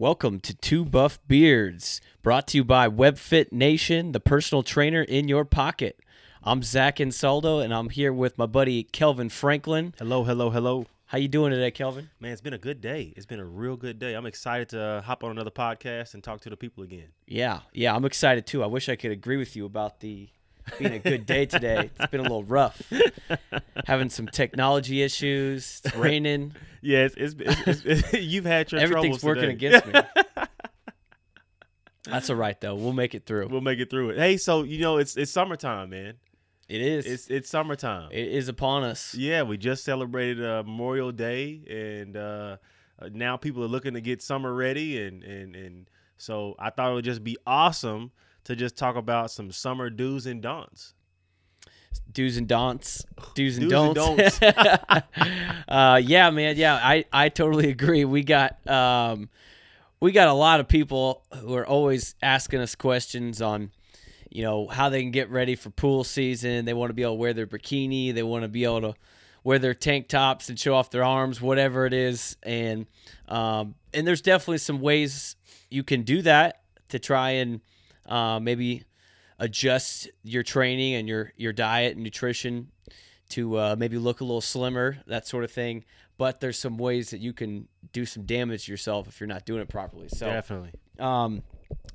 Welcome to Two Buff Beards, brought to you by WebFit Nation, the personal trainer in your pocket. I'm Zach Insaldo, and I'm here with my buddy Kelvin Franklin. Hello, hello, hello. How you doing today, Kelvin? Man, it's been a good day. It's been a real good day. I'm excited to uh, hop on another podcast and talk to the people again. Yeah, yeah, I'm excited too. I wish I could agree with you about the being a good day today. It's been a little rough. Having some technology issues. It's raining. Yeah, it's, it's, it's, you've had your Everything's working today. against me. That's all right though. We'll make it through. We'll make it through it. Hey, so you know it's it's summertime, man. It is. It's it's summertime. it is upon us. yeah, we just celebrated uh, Memorial Day, and uh, uh, now people are looking to get summer ready, and and and so I thought it would just be awesome to just talk about some summer do's and don'ts. Do's and don'ts. Do's and Do's and don'ts. uh, yeah, man. Yeah, I, I totally agree. We got um, we got a lot of people who are always asking us questions on, you know, how they can get ready for pool season. They want to be able to wear their bikini. They want to be able to wear their tank tops and show off their arms, whatever it is. And um, and there's definitely some ways you can do that to try and uh, maybe adjust your training and your your diet and nutrition to uh, maybe look a little slimmer, that sort of thing. But there's some ways that you can do some damage to yourself if you're not doing it properly. So Definitely. um,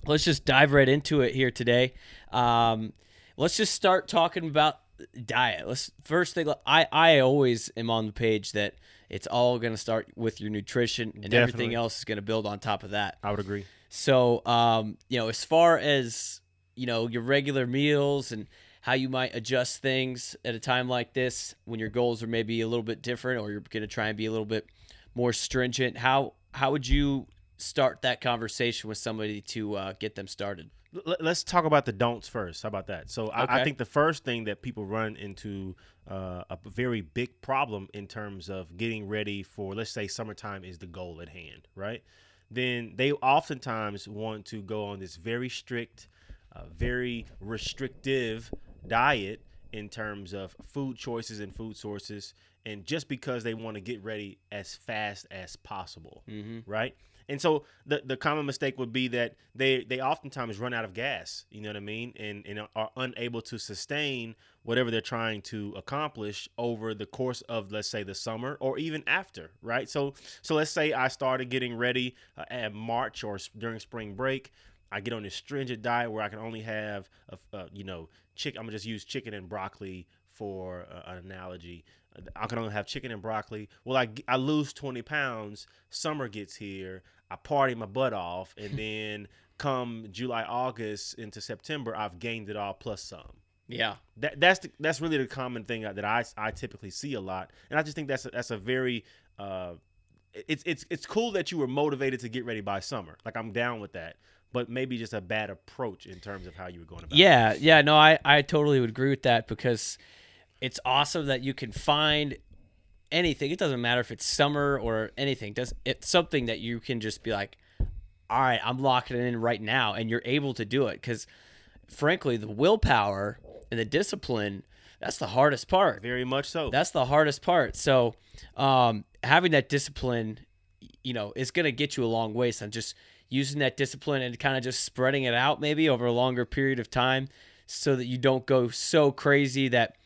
let's just dive right into it here today. Um, let's just start talking about diet. Let's first thing. I I always am on the page that it's all going to start with your nutrition, and everything else is going to build on top of that. I would agree. So, um, you know, as far as you know, your regular meals and how you might adjust things at a time like this when your goals are maybe a little bit different, or you're going to try and be a little bit more stringent. How how would you start that conversation with somebody to uh, get them started? Let's talk about the don'ts first. How about that? So I, I think the first thing that people run into uh, a very big problem in terms of getting ready for, let's say, summertime is the goal at hand, right? Then they oftentimes want to go on this very strict, uh, very restrictive diet in terms of food choices and food sources, and just because they want to get ready as fast as possible Mm-hmm. right? And so the the common mistake would be that they they oftentimes run out of gas, you know what I mean, and and are unable to sustain whatever they're trying to accomplish over the course of let's say the summer or even after, right? So so let's say I started getting ready uh, at March or during spring break. I get on this stringent diet where I can only have, a, uh, you know, chicken. I'm gonna just use chicken and broccoli for uh, an analogy. I can only have chicken and broccoli. Well, I, I lose 20 pounds. Summer gets here. I party my butt off. And then come July, August into September, I've gained it all plus some. Yeah, That, that's the, that's really the common thing that I, I typically see a lot. And I just think that's a, that's a very uh, it's it's it's cool that you were motivated to get ready by summer. Like I'm down with that. But maybe just a bad approach in terms of how you were going about it. yeah, yeah. No, I I totally would agree with that because it's awesome that you can find anything. It doesn't matter if it's summer or anything. Does it's something that you can just be like, all right, I'm locking it in right now, and you're able to do it. Because frankly, the willpower and the discipline that's the hardest part. Very much so. That's the hardest part. So, um, having that discipline, you know, is going to get you a long way. So, just using that discipline and kind of just spreading it out maybe over a longer period of time so that you don't go so crazy that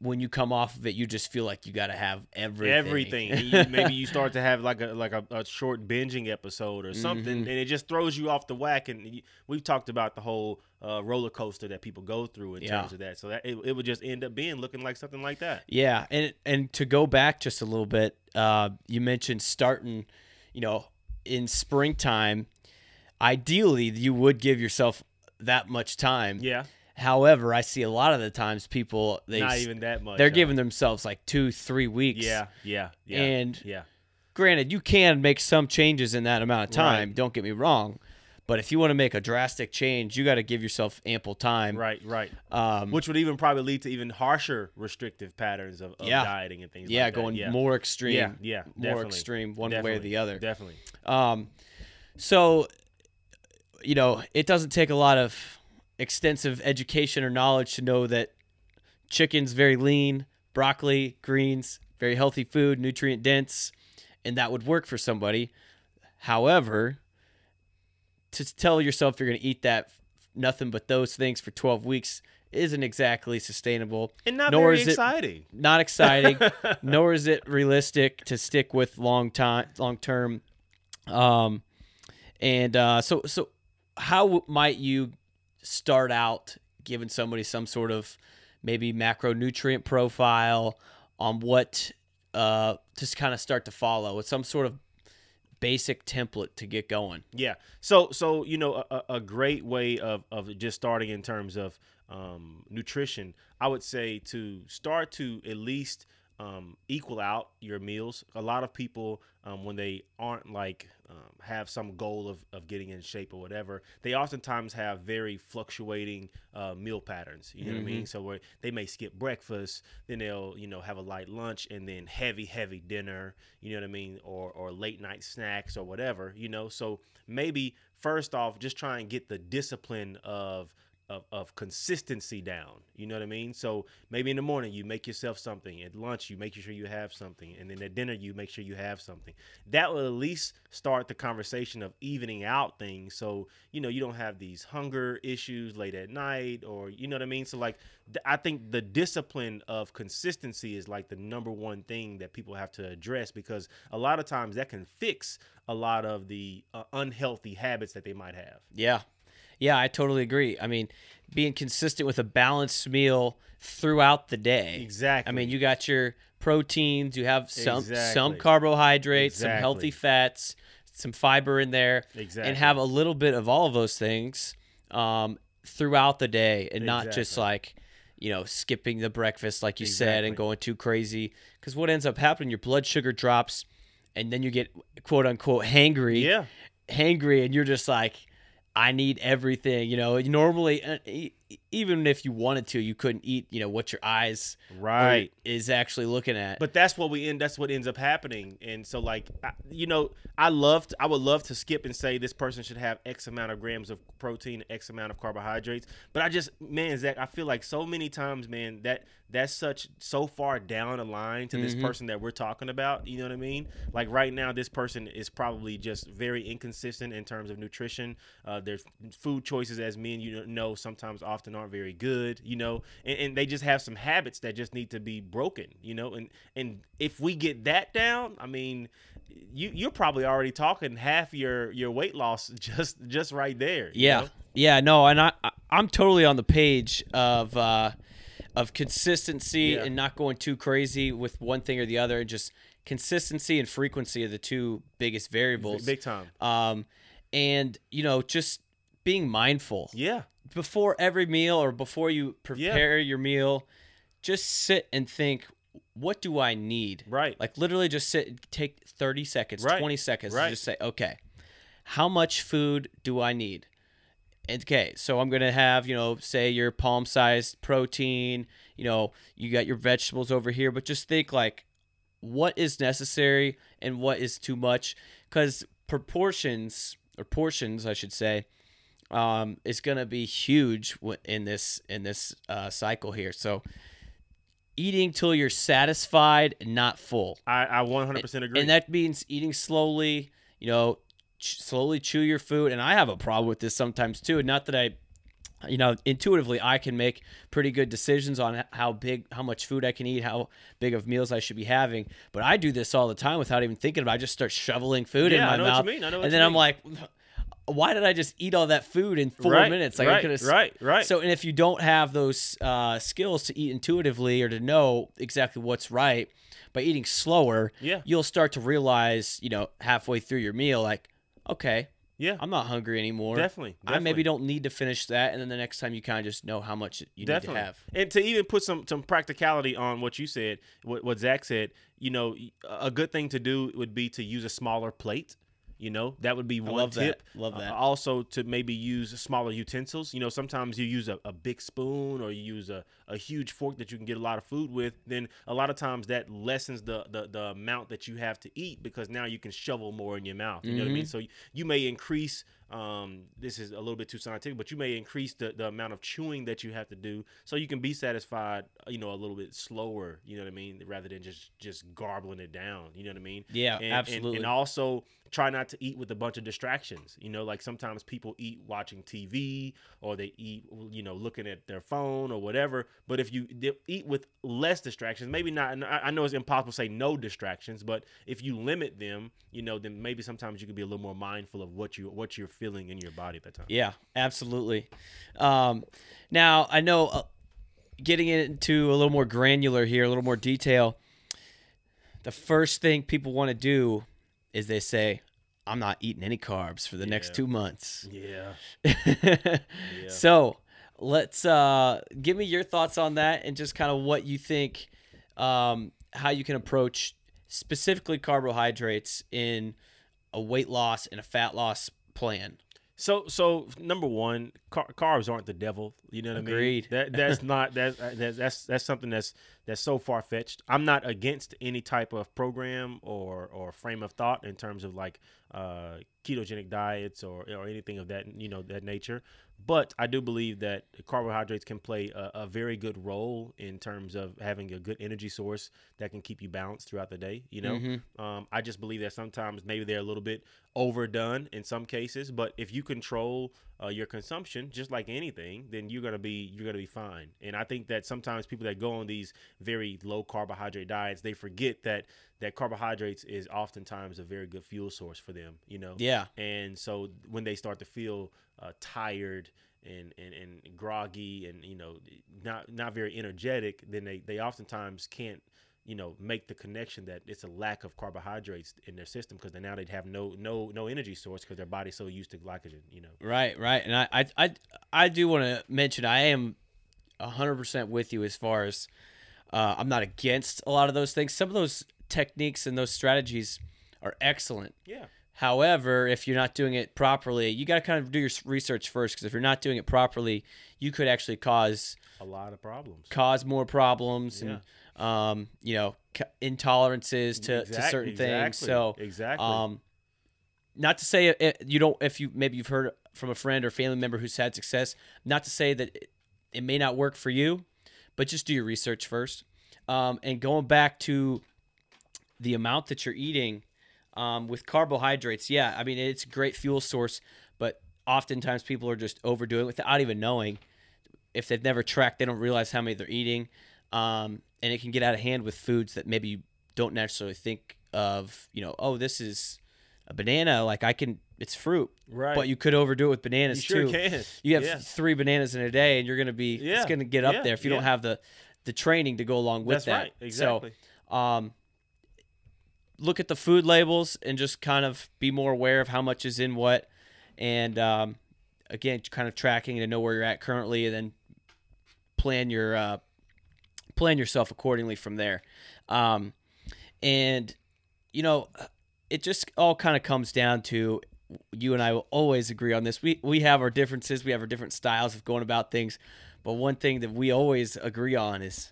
when you come off of it, you just feel like you got to have everything. everything. You, maybe you start to have like a like a, a short binging episode or something, Mhm. and it just throws you off the whack. And you, we've talked about the whole uh, roller coaster that people go through in Yeah. terms of that. So that it, it would just end up being looking like something like that. Yeah, and and to go back just a little bit, uh, you mentioned starting, you know, in springtime. Ideally, you would give yourself that much time. Yeah, However, I see a lot of the times people they not even that much. They're huh? giving themselves like two, three weeks. Yeah, yeah, yeah, And yeah. granted, you can make some changes in that amount of time. Right. Don't get me wrong, but if you want to make a drastic change, you got to give yourself ample time. Right, right. Um, Which would even probably lead to even harsher restrictive patterns of, of Yeah. dieting and things. yeah, like that. going yeah. more extreme. Yeah, yeah, more definitely. extreme, one way or the other. Definitely. Um, so, you know, it doesn't take a lot of extensive education or knowledge to know that chicken's very lean, broccoli, greens, very healthy food, nutrient dense, and that would work for somebody. However, to tell yourself you're going to eat that nothing but those things for 12 weeks isn't exactly sustainable. And not nor very is it- exciting. Not exciting, nor is it realistic to stick with long time, long term. Um, and uh, so so how might you start out giving somebody some sort of maybe macronutrient profile on what uh just kind of start to follow with some sort of basic template to get going Yeah. So so you know a, a a great way of of just starting in terms of um, nutrition, I would say to start to at least um, equal out your meals. A lot of people um, when they aren't like um, have some goal of, of getting in shape or whatever, they oftentimes have very fluctuating uh, meal patterns. You know what I mean? So where they may skip breakfast, then they'll you know have a light lunch and then heavy heavy dinner. You know what I mean? Or or late night snacks or whatever. You know, so maybe first off, just try and get the discipline of of, of consistency down. You know what I mean? So maybe in the morning you make yourself something. At lunch you make sure you have something, and then at dinner you make sure you have something. That will at least start the conversation of evening out things. So you know you don't have these hunger issues late at night, or you know what I mean. So like th- I think the discipline of consistency is like the number one thing that people have to address because a lot of times that can fix a lot of the uh, unhealthy habits that they might have. Yeah. Yeah, I totally agree. I mean, being consistent with a balanced meal throughout the day. Exactly. I mean, you got your proteins, you have some some Exactly. carbohydrates, some healthy fats, some fiber in there, Exactly. and have a little bit of all of those things um, throughout the day, and not just like you know skipping the breakfast like you said and going too crazy. Because what ends up happening, your blood sugar drops, and then you get quote unquote hangry yeah. hangry and you're just like i need everything you know? Normally uh, even if you wanted to you couldn't eat you know what your eyes Right. is actually looking at But that's what we end. That's what ends up happening. And so, like, I, you know, I loved. I would love to skip and say this person should have X amount of grams of protein, X amount of carbohydrates. But I just, man, Zach, I feel like so many times, man, that that's such so far down the line to this Mhm. person that we're talking about. You know what I mean? Like right now, this person is probably just very inconsistent in terms of nutrition. Uh, their food choices, as men, you know, sometimes often aren't very good. You know, and, and they just have some habits that just need to be broken. You know, and and if we get that down, I mean. You, you're probably already talking half your, your weight loss just just right there. you yeah know? yeah no and i I- i'm totally on the page of uh of consistency Yeah. and not going too crazy with one thing or the other and just consistency and frequency are the two biggest variables big time. um and you know just being mindful Yeah, before every meal or before you prepare your meal, just sit and think, what do I need? right. Like literally just sit and take 30 seconds, Right. 20 seconds Right. and just say, okay, how much food do I need? And, Okay, so I'm going to have, you know, say your palm sized protein, you know, you got your vegetables over here, but just think like what is necessary and what is too much because proportions or portions, I should say, um, is going to be huge in this in this uh, cycle here. So eating till you're satisfied not full, I, I 100% agree. and that means eating slowly. You know, ch- slowly chew your food. And I have a problem with this sometimes too. Not that I. You know, intuitively, I can make pretty good decisions on how big, how much food I can eat, how big of meals I should be having. But I do this all the time without even thinking about. it. I just start shoveling food in my I know what you mouth, mean. I know what and then I'm like, why did I just eat all that food in four right, minutes? Like I right, could have right, right. so, and if you don't have those uh, skills to eat intuitively or to know exactly what's right, by eating slower, Yeah. you'll start to realize, you know, halfway through your meal, like, okay, yeah, I'm not hungry anymore. definitely, I maybe don't need to finish that, and then the next time you kind of just know how much you Definitely. need to have. And to even put some some practicality on what you said, what, what Zach said, you know, a good thing to do would be to use a smaller plate. You know, that would be one love that. tip. Love that. Uh, also, to maybe use smaller utensils. You know, sometimes you use a, a big spoon or you use a, a huge fork that you can get a lot of food with. Then a lot of times that lessens the, the, the amount that you have to eat because now you can shovel more in your mouth. You know what I mean? Mhm. So you may increase um, this is a little bit too scientific, but you may increase the, the amount of chewing that you have to do so you can be satisfied, you know, a little bit slower, you know what I mean, rather than just just garbling it down, you know what I mean? Yeah, and, absolutely. And, and also try not to eat with a bunch of distractions. You know, like sometimes people eat watching TV or they eat, you know, looking at their phone or whatever. But if you eat with less distractions, maybe not. and I know it's impossible to say no distractions, but if you limit them, you know, then maybe sometimes you could be a little more mindful of what you what you're feeling in your body at that time. Yeah, absolutely. Um, now I know uh, getting into a little more granular here, a little more detail. The first thing people want to do is they say, "I'm not eating any carbs for the next two months." Yeah. So let's uh, give me your thoughts on that and just kind of what you think, um, how you can approach specifically carbohydrates in a weight loss and a fat loss plan. So, so number one, car- carbs aren't the devil. You know what Agreed. I mean? That that's not that that's that's that's something that's that's so far fetched. I'm not against any type of program or or frame of thought in terms of like uh, ketogenic diets or or anything of that you know that nature. But I do believe that carbohydrates can play a, a very good role in terms of having a good energy source that can keep you balanced throughout the day. You know, Mhm. um, I just believe that sometimes maybe they're a little bit overdone in some cases. But if you control uh, your consumption, just like anything, then you're gonna be you're gonna be fine. And I think that sometimes people that go on these very low carbohydrate diets, they forget that that carbohydrates is oftentimes a very good fuel source for them. You know, Yeah. and so when they start to feel uh, tired and, and, and groggy and you know not not very energetic then they, they oftentimes can't you know make the connection that it's a lack of carbohydrates in their system because now they'd have no no no energy source because their body's so used to glycogen you know Right, right. And I I I, I do want to mention I am 100% with you as far as uh, I'm not against a lot of those things. Some of those techniques and those strategies are excellent. yeah However, if you're not doing it properly, you got to kind of do your research first because if you're not doing it properly, you could actually cause a lot of problems cause more problems Yeah. and um, you know intolerances to, to Exact- certain things. So exactly um, not to say it, you don't if you maybe you've heard from a friend or family member who's had success. Not to say that it, it may not work for you, but just do your research first. Um, and going back to the amount that you're eating um, with carbohydrates, yeah, I mean it's a great fuel source, but oftentimes people are just overdoing it without even knowing. If they've never tracked, they don't realize how many they're eating, um, and it can get out of hand with foods that maybe you don't necessarily think of. You know, oh, this is a banana. Like I can, it's fruit, right but you could overdo it with you bananas sure too. can You have yeah. three bananas in a day, and you're gonna be, Yeah, it's gonna get up yeah, there if you don't have the the training to go along with that's that. right exactly So, um, look at the food labels and just kind of be more aware of how much is in what, and um, again, kind of tracking to know where you're at currently, and then plan your uh, plan yourself accordingly from there. Um, and you know, it just all kind of comes down to you and I will always agree on this. We we have our differences, we have our different styles of going about things, but one thing that we always agree on is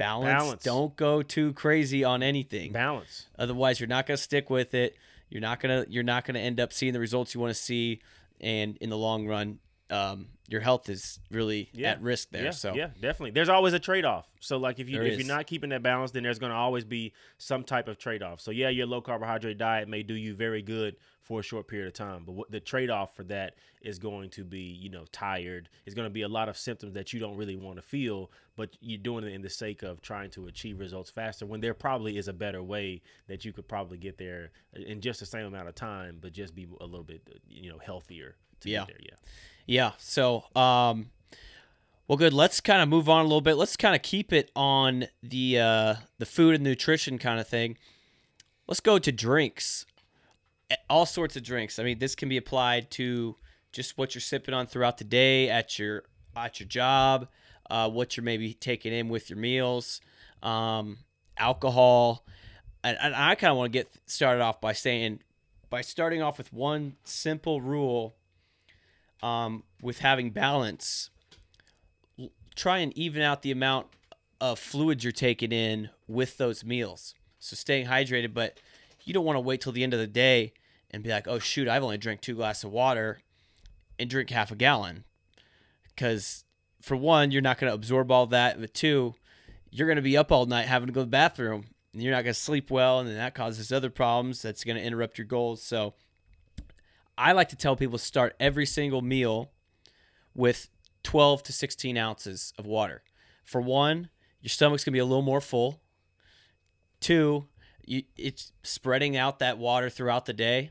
balance. Balance. Don't go too crazy on anything. balance Otherwise, you're not going to stick with it. You're not gonna you're not gonna end up seeing the results you want to see, and in the long run, um, your health is really Yeah. at risk there. Yeah, so yeah, definitely. There's always a trade off. So like if you There if is. you're not keeping that balance, then there's going to always be some type of trade off. So yeah, your low carbohydrate diet may do you very good for a short period of time, but what the trade off for that is going to be you know tired. It's going to be a lot of symptoms that you don't really want to feel, but you're doing it in the sake of trying to achieve results faster. When there probably is a better way that you could probably get there in just the same amount of time, but just be a little bit you know healthier to Yeah. get there. Yeah. Yeah. So, um, well, good. Let's kind of move on a little bit. Let's kind of keep it on the uh, the food and nutrition kind of thing. Let's go to drinks. All sorts of drinks. I mean, this can be applied to just what you're sipping on throughout the day at your at your job, uh, what you're maybe taking in with your meals, um, alcohol, and, and I kind of want to get started off by saying, by starting off with one simple rule um, with having balance, try and even out the amount of fluids you're taking in with those meals. So staying hydrated, but you don't want to wait till the end of the day and be like, oh shoot, I've only drank two glasses of water, and drink half a gallon, because for one, you're not going to absorb all that, but two, you're going to be up all night having to go to the bathroom, and you're not going to sleep well, and then that causes other problems. That's going to interrupt your goals. So, I like to tell people to start every single meal with 12 to 16 ounces of water. For one, your stomach's gonna be a little more full. Two, you, it's spreading out that water throughout the day.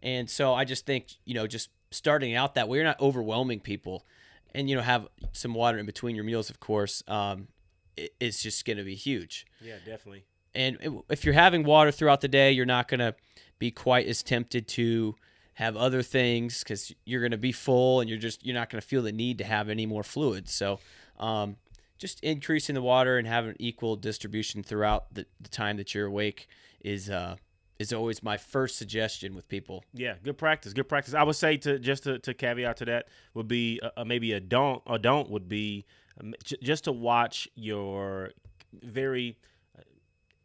And so I just think, you know, just starting out that way, you're not overwhelming people. And, you know, have some water in between your meals, of course, um, it, it's just going to be huge. Yeah, definitely. And if you're having water throughout the day, you're not going to be quite as tempted to have other things because you're going to be full and you're just you're not going to feel the need to have any more fluids so um, just increasing the water and having equal distribution throughout the, the time that you're awake is uh, is always my first suggestion with people. Yeah, good practice. Good practice. I would say to just to, to caveat to that would be uh, maybe a don't a don't would be um, just to watch your very uh,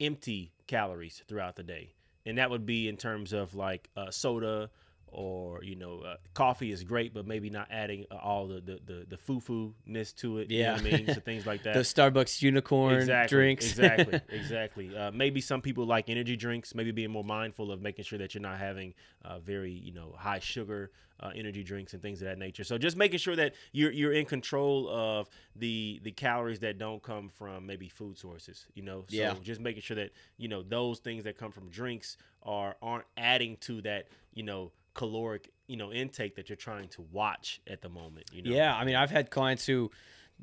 empty calories throughout the day, and that would be in terms of like uh, soda or you know uh, coffee is great but maybe not adding uh, all the the the, the foo ness to it yeah you know I mean? So things like that. The Starbucks unicorn exactly, drinks. exactly exactly. Uh, maybe some people like energy drinks maybe being more mindful of making sure that you're not having uh, very you know high sugar uh, energy drinks and things of that nature. So just making sure that you're you're in control of the the calories that don't come from maybe food sources you know? So yeah. just making sure that you know those things that come from drinks are aren't adding to that you know caloric you know intake that you're trying to watch at the moment you know? Yeah i mean i've had clients who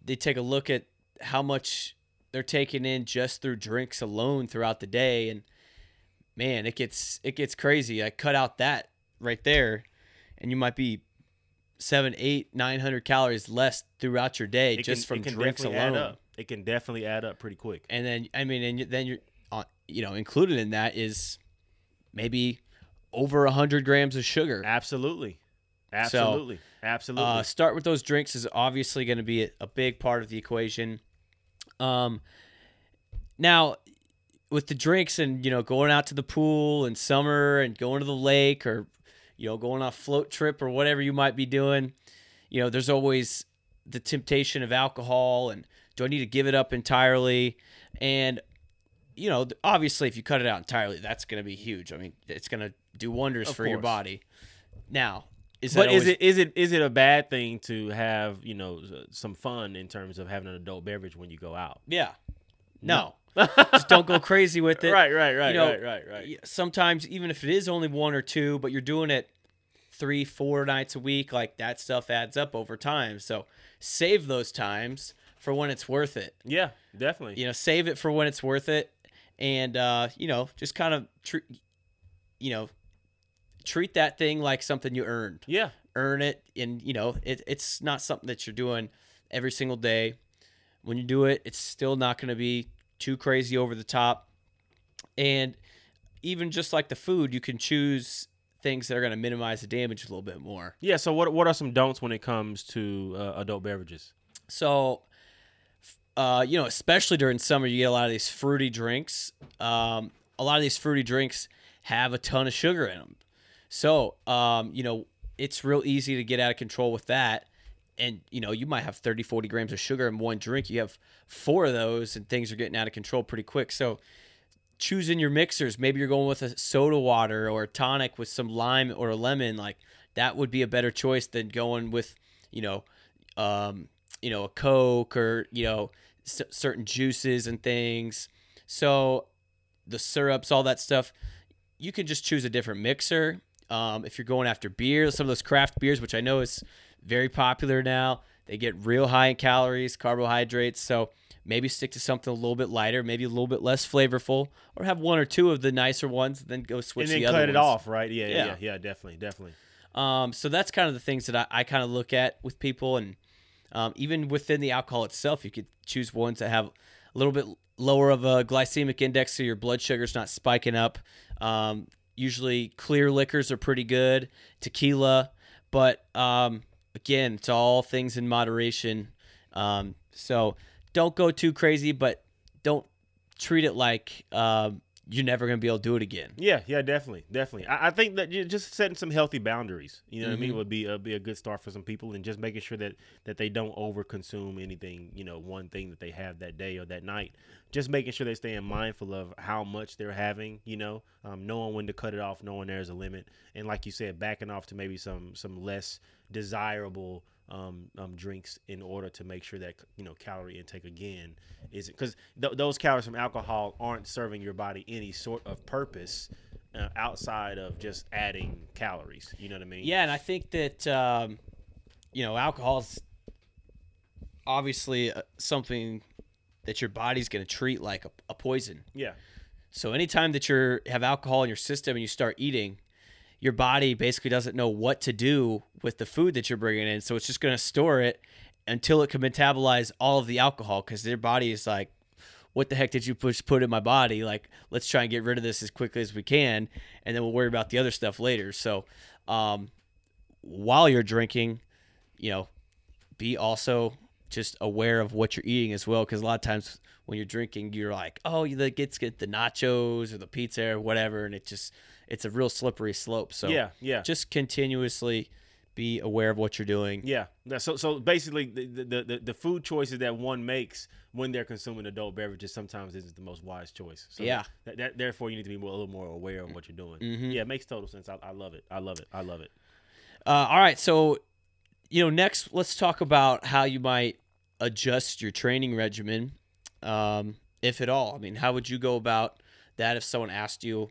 they take a look at how much they're taking in just through drinks alone throughout the day and man it gets it gets crazy. I cut out that right there and you might be seven eight nine hundred calories less throughout your day it just can, from drinks alone. it can definitely add up pretty quick. And then i mean and then you're uh, you know included in that is maybe over 100 grams of sugar. Absolutely. Absolutely. So, Absolutely. Uh, start with those drinks is obviously going to be a, a, big part of the equation. Um, now, with the drinks and, you know, going out to the pool in summer and going to the lake or, you know, going on a float trip or whatever you might be doing, you know, there's always the temptation of alcohol and do I need to give it up entirely? And you know, obviously, if you cut it out entirely, that's going to be huge. I mean, it's going to do wonders of for course. your body. Now, is but always- is it is it is it a bad thing to have you know some fun in terms of having an adult beverage when you go out? Yeah, no, just don't go crazy with it. Right, right, right, you know, right, right, right. Sometimes even if it is only one or two, but you're doing it three, four nights a week, like that stuff adds up over time. So save those times for when it's worth it. Yeah, definitely. You know, save it for when it's worth it and uh, you know, just kind of treat, you know, treat that thing like something you earned. Yeah, earn it, and you know, it, it's not something that you're doing every single day. When you do it, it's still not going to be too crazy over the top, and even just like the food, you can choose things that are going to minimize the damage a little bit more. Yeah. So what what are some don'ts when it comes to uh, adult beverages? So uh, you know, especially during summer, you get a lot of these fruity drinks. Um, a lot of these fruity drinks have a ton of sugar in them. So, um, you know, it's real easy to get out of control with that. And, you know, you might have 30, 40 grams of sugar in one drink. You have four of those, and things are getting out of control pretty quick. So, choosing your mixers, maybe you're going with a soda water or a tonic with some lime or a lemon, like that would be a better choice than going with, you know, um, you know, a Coke or, you know, c- certain juices and things. So the syrups, all that stuff, you can just choose a different mixer. Um, if you're going after beer, some of those craft beers, which I know is very popular now, they get real high in calories, carbohydrates. So maybe stick to something a little bit lighter, maybe a little bit less flavorful, or have one or two of the nicer ones, then go switch and then the cut other it ones. off, right? Yeah, yeah, yeah, yeah, definitely, definitely. Um, so that's kind of the things that I, I kind of look at with people, and um, even within the alcohol itself, you could choose ones that have a little bit lower of a glycemic index, so your blood sugar's not spiking up. Um, usually, clear liquors are pretty good, tequila, but um, again, it's all things in moderation. Um, so don't go too crazy, but don't treat it like uh, you're never going to be able to do it again. Yeah, yeah, definitely, definitely. I, I think that just setting some healthy boundaries, you know what I mean, would be uh, be a good start for some people, and just making sure that that they don't overconsume anything, you know, one thing that they have that day or that night. Just making sure they're staying mindful of how much they're having, you know, um, knowing when to cut it off, knowing there's a limit, and like you said, backing off to maybe some some less desirable. Um, um, drinks in order to make sure that you know calorie intake again is because th- those calories from alcohol aren't serving your body any sort of purpose uh, outside of just adding calories. You know what I mean? Yeah, and I think that um, you know alcohol's obviously uh, something that your body's going to treat like a, a poison. Yeah. So anytime that you have alcohol in your system and you start eating, your body basically doesn't know what to do with the food that you're bringing in. So it's just going to store it until it can metabolize all of the alcohol because their body is like, what the heck did you push put in my body? Like, let's try and get rid of this as quickly as we can, and then we'll worry about the other stuff later. So, um, while you're drinking, you know, be also just aware of what you're eating as well, because a lot of times when you're drinking, you're like, oh, you get get the nachos or the pizza or whatever, and it just it's a real slippery slope. So yeah, yeah, just continuously be aware of what you're doing. yeah. So, so basically, the, the the the food choices that one makes when they're consuming adult beverages sometimes isn't the most wise choice. So Yeah. That, that, therefore, you need to be more, a little more aware of what you're doing. Mhm. Yeah, it makes total sense. I, I love it. I love it. I love it. Uh, all right, so you know, next let's talk about how you might adjust your training regimen, um, if at all. I mean, how would you go about that if someone asked you,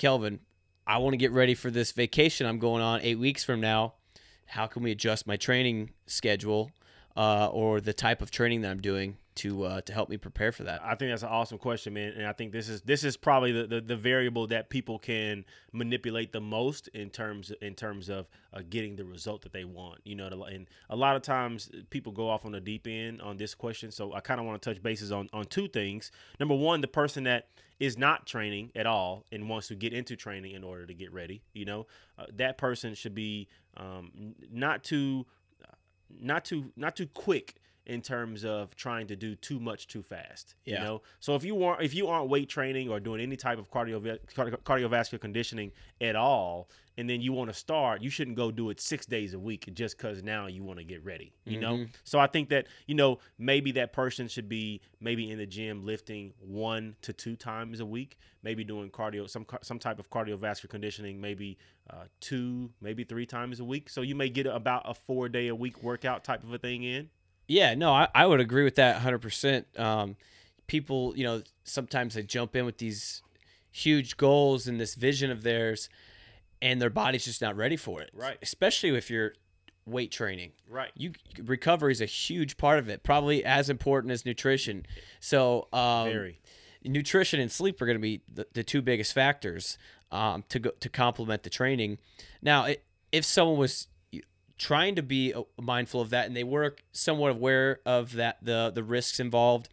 Kelvin, I want to get ready for this vacation I'm going on eight weeks from now. How can we adjust my training schedule uh, or the type of training that I'm doing to uh, to help me prepare for that? I think that's an awesome question, man. And I think this is this is probably the, the, the variable that people can manipulate the most in terms in terms of uh, getting the result that they want. You know, and a lot of times people go off on the deep end on this question. So I kind of want to touch bases on on two things. Number one, the person that is not training at all and wants to get into training in order to get ready. You know, uh, that person should be um, not too not too not too quick in terms of trying to do too much too fast. Yeah. You know, so if you want if you aren't weight training or doing any type of cardio cardio- cardiovascular conditioning at all, and then you want to start, you shouldn't go do it six days a week just because now you want to get ready. You know, Mhm. so I think that you know maybe that person should be maybe in the gym lifting one to two times a week, maybe doing cardio some some type of cardiovascular conditioning, maybe uh, two maybe three times a week. So you may get about a four day a week workout type of a thing in. Yeah, no, I, I would agree with that 100%. Um, people, you know, sometimes they jump in with these huge goals and this vision of theirs, and their body's just not ready for it. Right. Especially if you're weight training. Right. You recovery is a huge part of it, probably as important as nutrition. So, um, Very. nutrition and sleep are going to be the, the two biggest factors um, to go to complement the training. Now, it, if someone was trying to be uh, mindful of that and they were somewhat aware of that the the risks involved,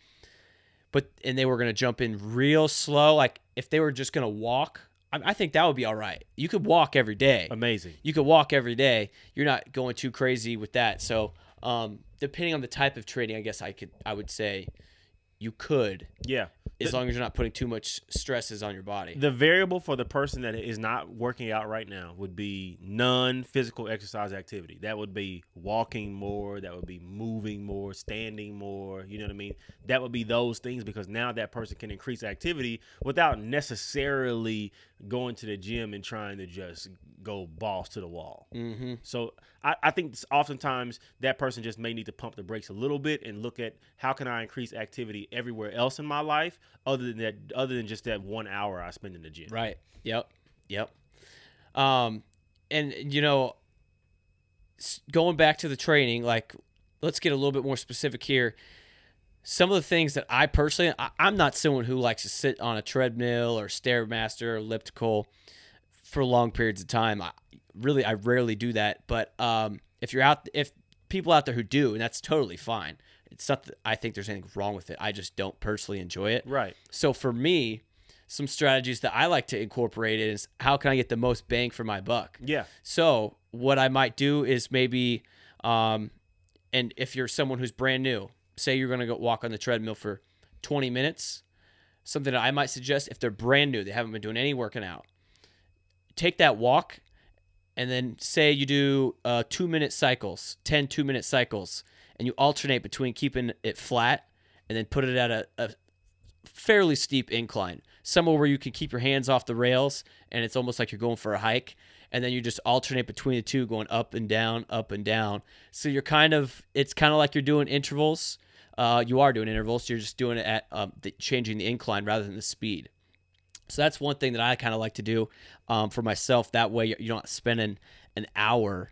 but and they were going to jump in real slow, like if they were just going to walk, I, I think that would be all right. You could walk every day Amazing. you could walk every day. You're not going too crazy with that. So, um, depending on the type of training, I guess I could I would say you could Yeah. as The- long as you're not putting too much stresses on your body. The variable for the person that is not working out right now would be non physical exercise activity. That would be walking more, that would be moving more, standing more. You know what I mean? That would be those things because now that person can increase activity without necessarily going to the gym and trying to just go balls to the wall. mm-hmm. So I, I think oftentimes that person just may need to pump the brakes a little bit and look at how can I increase activity everywhere else in my life other than that other than just that one hour I spend in the gym. Right. Yep. Yep. Um, and you know, going back to the training, like, let's get a little bit more specific here. Some of the things that I personally, I, I'm not someone who likes to sit on a treadmill or stairmaster or elliptical for long periods of time. I really, I rarely do that. But um, if you're out, if people out there who do, and that's totally fine. It's not that I think there's anything wrong with it. I just don't personally enjoy it. Right. So for me, some strategies that I like to incorporate is how can I get the most bang for my buck? Yeah. So what I might do is maybe, um, and if you're someone who's brand new, say you're going to go walk on the treadmill for 20 minutes, something that I might suggest if they're brand new, they haven't been doing any working out. Take that walk and then say you do uh, two minute cycles, 10 two minute cycles, and you alternate between keeping it flat and then put it at a, a fairly steep incline, somewhere where you can keep your hands off the rails and it's almost like you're going for a hike. And then you just alternate between the two, going up and down, up and down. So you're kind of, it's kind of like you're doing intervals. Uh, you are doing intervals. You're just doing it at um, the, changing the incline rather than the speed. So that's one thing that I kind of like to do um, for myself. That way you're not spending an hour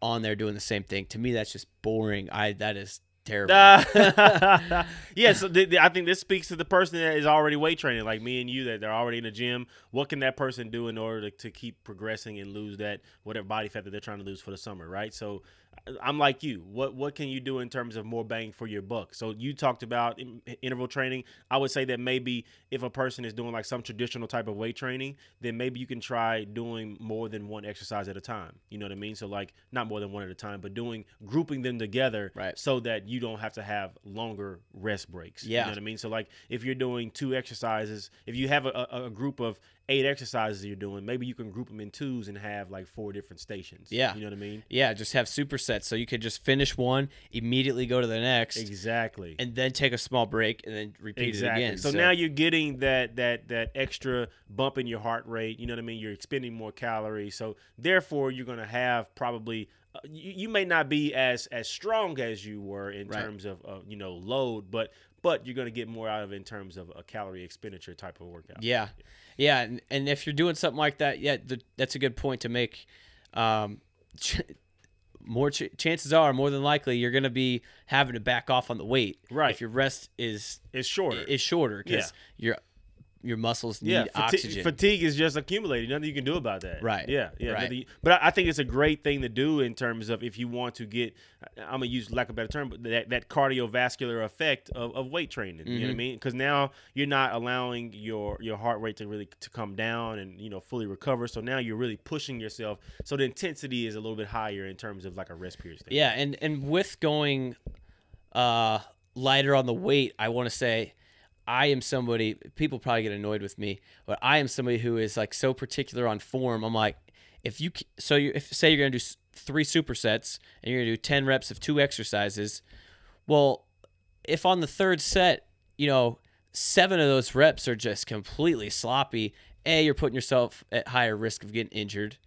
on there doing the same thing. To me, that's just boring. I that is terrible. Uh, yeah, so th- th- I think this speaks to the person that is already weight training, like me and you, that they're already in the gym. What can that person do in order to, to keep progressing and lose that whatever body fat that they're trying to lose for the summer, right? So I'm like you. What what can you do in terms of more bang for your buck? So you talked about interval training. I would say that maybe if a person is doing like some traditional type of weight training, then maybe you can try doing more than one exercise at a time. You know what I mean? So like not more than one at a time, but doing grouping them together right. so that you don't have to have longer rest breaks. Yeah. You know what I mean? So like if you're doing two exercises, if you have a, a, a group of eight exercises you're doing, maybe you can group them in twos and have like four different stations. Yeah. You know what I mean? Yeah, just have supersets so you could just finish one, immediately go to the next. Exactly. And then take a small break and then repeat exactly. it again. So, so, now you're getting that that that extra bump in your heart rate. You know what I mean? You're expending more calories. So therefore, you're going to have probably you, you, may not be as as strong as you were in right. terms of uh, you know load, but but you're going to get more out of it in terms of a calorie expenditure type of workout. Yeah, yeah, and, and if you're doing something like that, yeah, the, that's a good point to make. Um, ch- more ch- chances are, more than likely, you're going to be having to back off on the weight. Right. If your rest is is shorter, is shorter because yeah. you're your muscles need yeah, fati- oxygen. Fatigue is just accumulating. Nothing you can do about that. Right. Yeah. Yeah. Right. You, but I think it's a great thing to do in terms of if you want to get, I'm gonna use lack of a better term, but that, that cardiovascular effect of, of weight training. Mm-hmm. You know what I Mhm. mean? Because now you're not allowing your your heart rate to really to come down and you know fully recover. So now you're really pushing yourself. So the intensity is a little bit higher in terms of like a rest period. Standpoint. Yeah, and and with going uh lighter on the weight, I want to say I am somebody people probably get annoyed with me, but I am somebody who is like so particular on form. I'm like if you so you if say you're to do three supersets and you're to do 10 reps of two exercises, well, if on the third set, you know, 7 of those reps are just completely sloppy, A, you're putting yourself at higher risk of getting injured.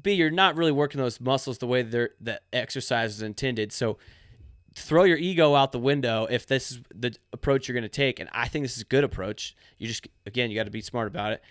B, you're not really working those muscles the way they're, that exercise is intended. So throw your ego out the window if this is the approach you're going to take. And I think this is a good approach. You just, again, you got to be smart about it.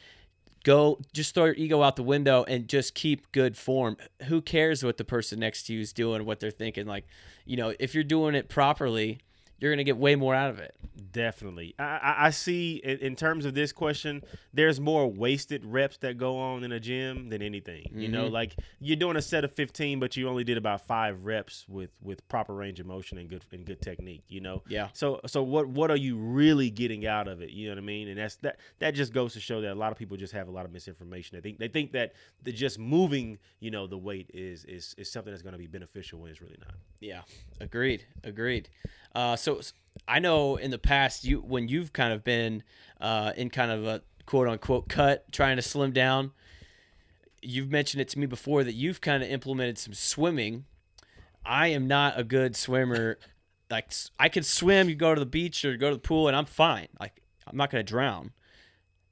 Go, just throw your ego out the window and just keep good form. Who cares what the person next to you is doing, what they're thinking? Like, you know, if you're doing it properly, you're going to get way more out of it. Definitely. I, I, I see in, in, terms of this question, there's more wasted reps that go on in a gym than anything. Mm-hmm. You know, like you're doing a set of 15, but you only did about five reps with with proper range of motion and good and good technique. You know. Yeah. So so what what are you really getting out of it? You know what I mean? And that's that that just goes to show that a lot of people just have a lot of misinformation. They think they think that the just moving, you know, the weight is is is something that's going to be beneficial when it's really not. Yeah. Agreed. Agreed. Uh, so I know in the past you when you've kind of been uh, in kind of a quote unquote cut trying to slim down. You've mentioned it to me before that you've kind of implemented some swimming. I am not a good swimmer. like I can swim, you go to the beach or go to the pool, and I'm fine. Like I'm not gonna drown.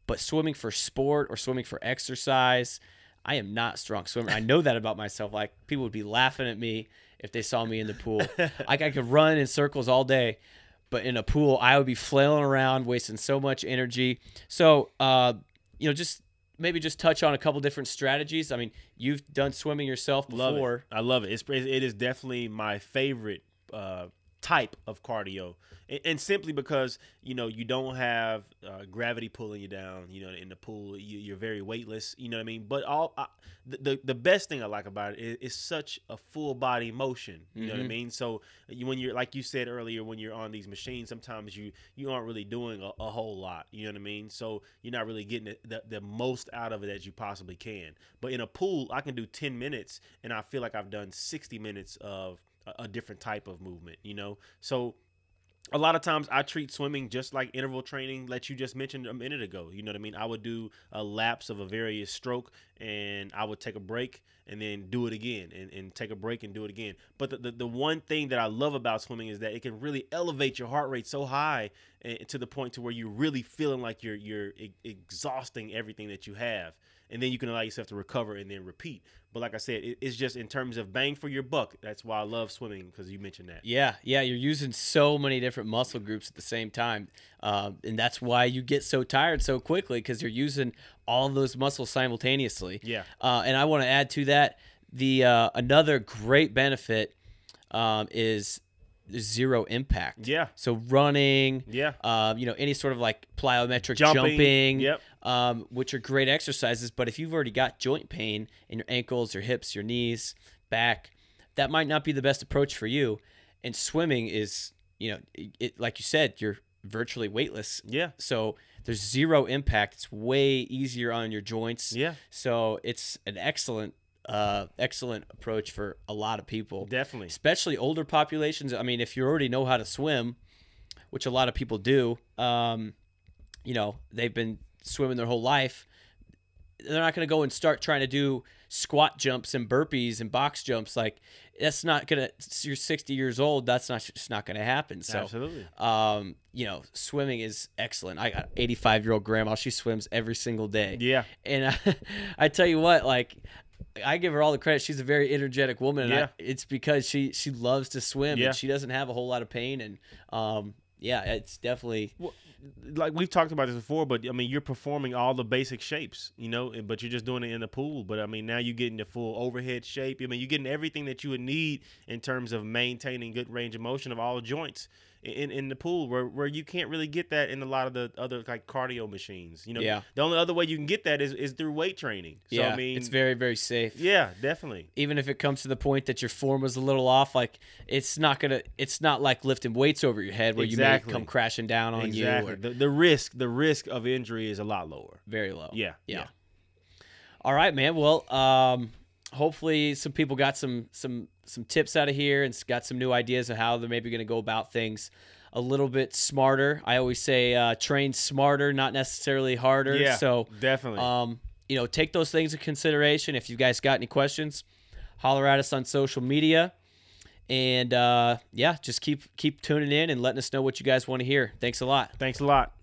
But swimming for sport or swimming for exercise, I am not strong swimmer. I know that about myself. Like people would be laughing at me if they saw me in the pool. like I could run in circles all day, but in a pool, I would be flailing around, wasting so much energy. So, uh, you know, just maybe just touch on a couple different strategies. I mean, you've done swimming yourself before. Love. I love it. It's it is definitely my favorite uh, type of cardio, and, and, simply because you know you don't have uh, gravity pulling you down. You know, in the pool, you, are very weightless. You know what I mean? But all I, the the best thing I like about it is, is such a full body motion. You mm-hmm. know what I mean? So you, when you're like you said earlier, when you're on these machines, sometimes you you aren't really doing a, a whole lot. You know what I mean? So you're not really getting the, the, the most out of it as you possibly can. But in a pool, I can do 10 minutes, and I feel like I've done 60 minutes of a, different type of movement. You know, so a lot of times I treat swimming just like interval training that you just mentioned a minute ago. You know what I mean? I would do a laps of a various stroke and I would take a break and then do it again and, and take a break and do it again. But the, the, the one thing that I love about swimming is that it can really elevate your heart rate so high and, to the point to where you're really feeling like you're you're e- exhausting everything that you have and then you can allow yourself to recover and then repeat. But like I said, it, it's just in terms of bang for your buck. That's why I love swimming because you mentioned that. Yeah, yeah, you're using so many different muscle groups at the same time, um, and that's why you get so tired so quickly because you're using all those muscles simultaneously. Yeah. Uh, and I want to add to that the uh, another great benefit um, is zero impact. Yeah. So running, Yeah. uh, you know, any sort of like plyometric Jumping, jumping, yep. Um, which are great exercises. But if you've already got joint pain in your ankles, your hips, your knees, back, that might not be the best approach for you. And swimming is, you know, it, like you said, you're virtually weightless. Yeah. So there's zero impact. It's way easier on your joints. Yeah. So it's an excellent, uh, excellent approach for a lot of people Definitely. especially older populations. I mean, if you already know how to swim, which a lot of people do, um, you know, they've been swimming their whole life. They're not going to go and start trying to do squat jumps and burpees and box jumps. Like that's not gonna. You're 60 years old. That's not just not going to happen. So, Absolutely. um, you know, swimming is excellent. I got 85 year old grandma. She swims every single day. Yeah. And I, I tell you what, like I give her all the credit. She's a very energetic woman, and I- Yeah. it's because she she loves to swim Yeah. and she doesn't have a whole lot of pain. And um, yeah, it's definitely Well, like we've talked about this before, but I mean, you're performing all the basic shapes, you know, but you're just doing it in the pool. But I mean, now you're getting the full overhead shape. I mean, you're getting everything that you would need in terms of maintaining good range of motion of all joints in, in the pool, where, where you can't really get that in a lot of the other like cardio machines. You know, Yeah. the only other way you can get that is, is through weight training. So yeah. I mean, it's very very safe. yeah, definitely. Even if it comes to the point that your form was a little off, like it's not gonna, it's not like lifting weights over your head where you Exactly. may come crashing down on Exactly. you or The, the risk, the risk of injury is a lot lower. very low. Yeah. yeah. All right, man. Well, um, hopefully some people got some some some tips out of here and got some new ideas of how they're maybe going to go about things a little bit smarter. I always say uh, train smarter, not necessarily harder. Yeah. So, definitely. um, you know, take those things in consideration. If you guys got any questions, holler at us on social media. And uh, yeah, just keep keep tuning in and letting us know what you guys want to hear. Thanks a lot. Thanks a lot.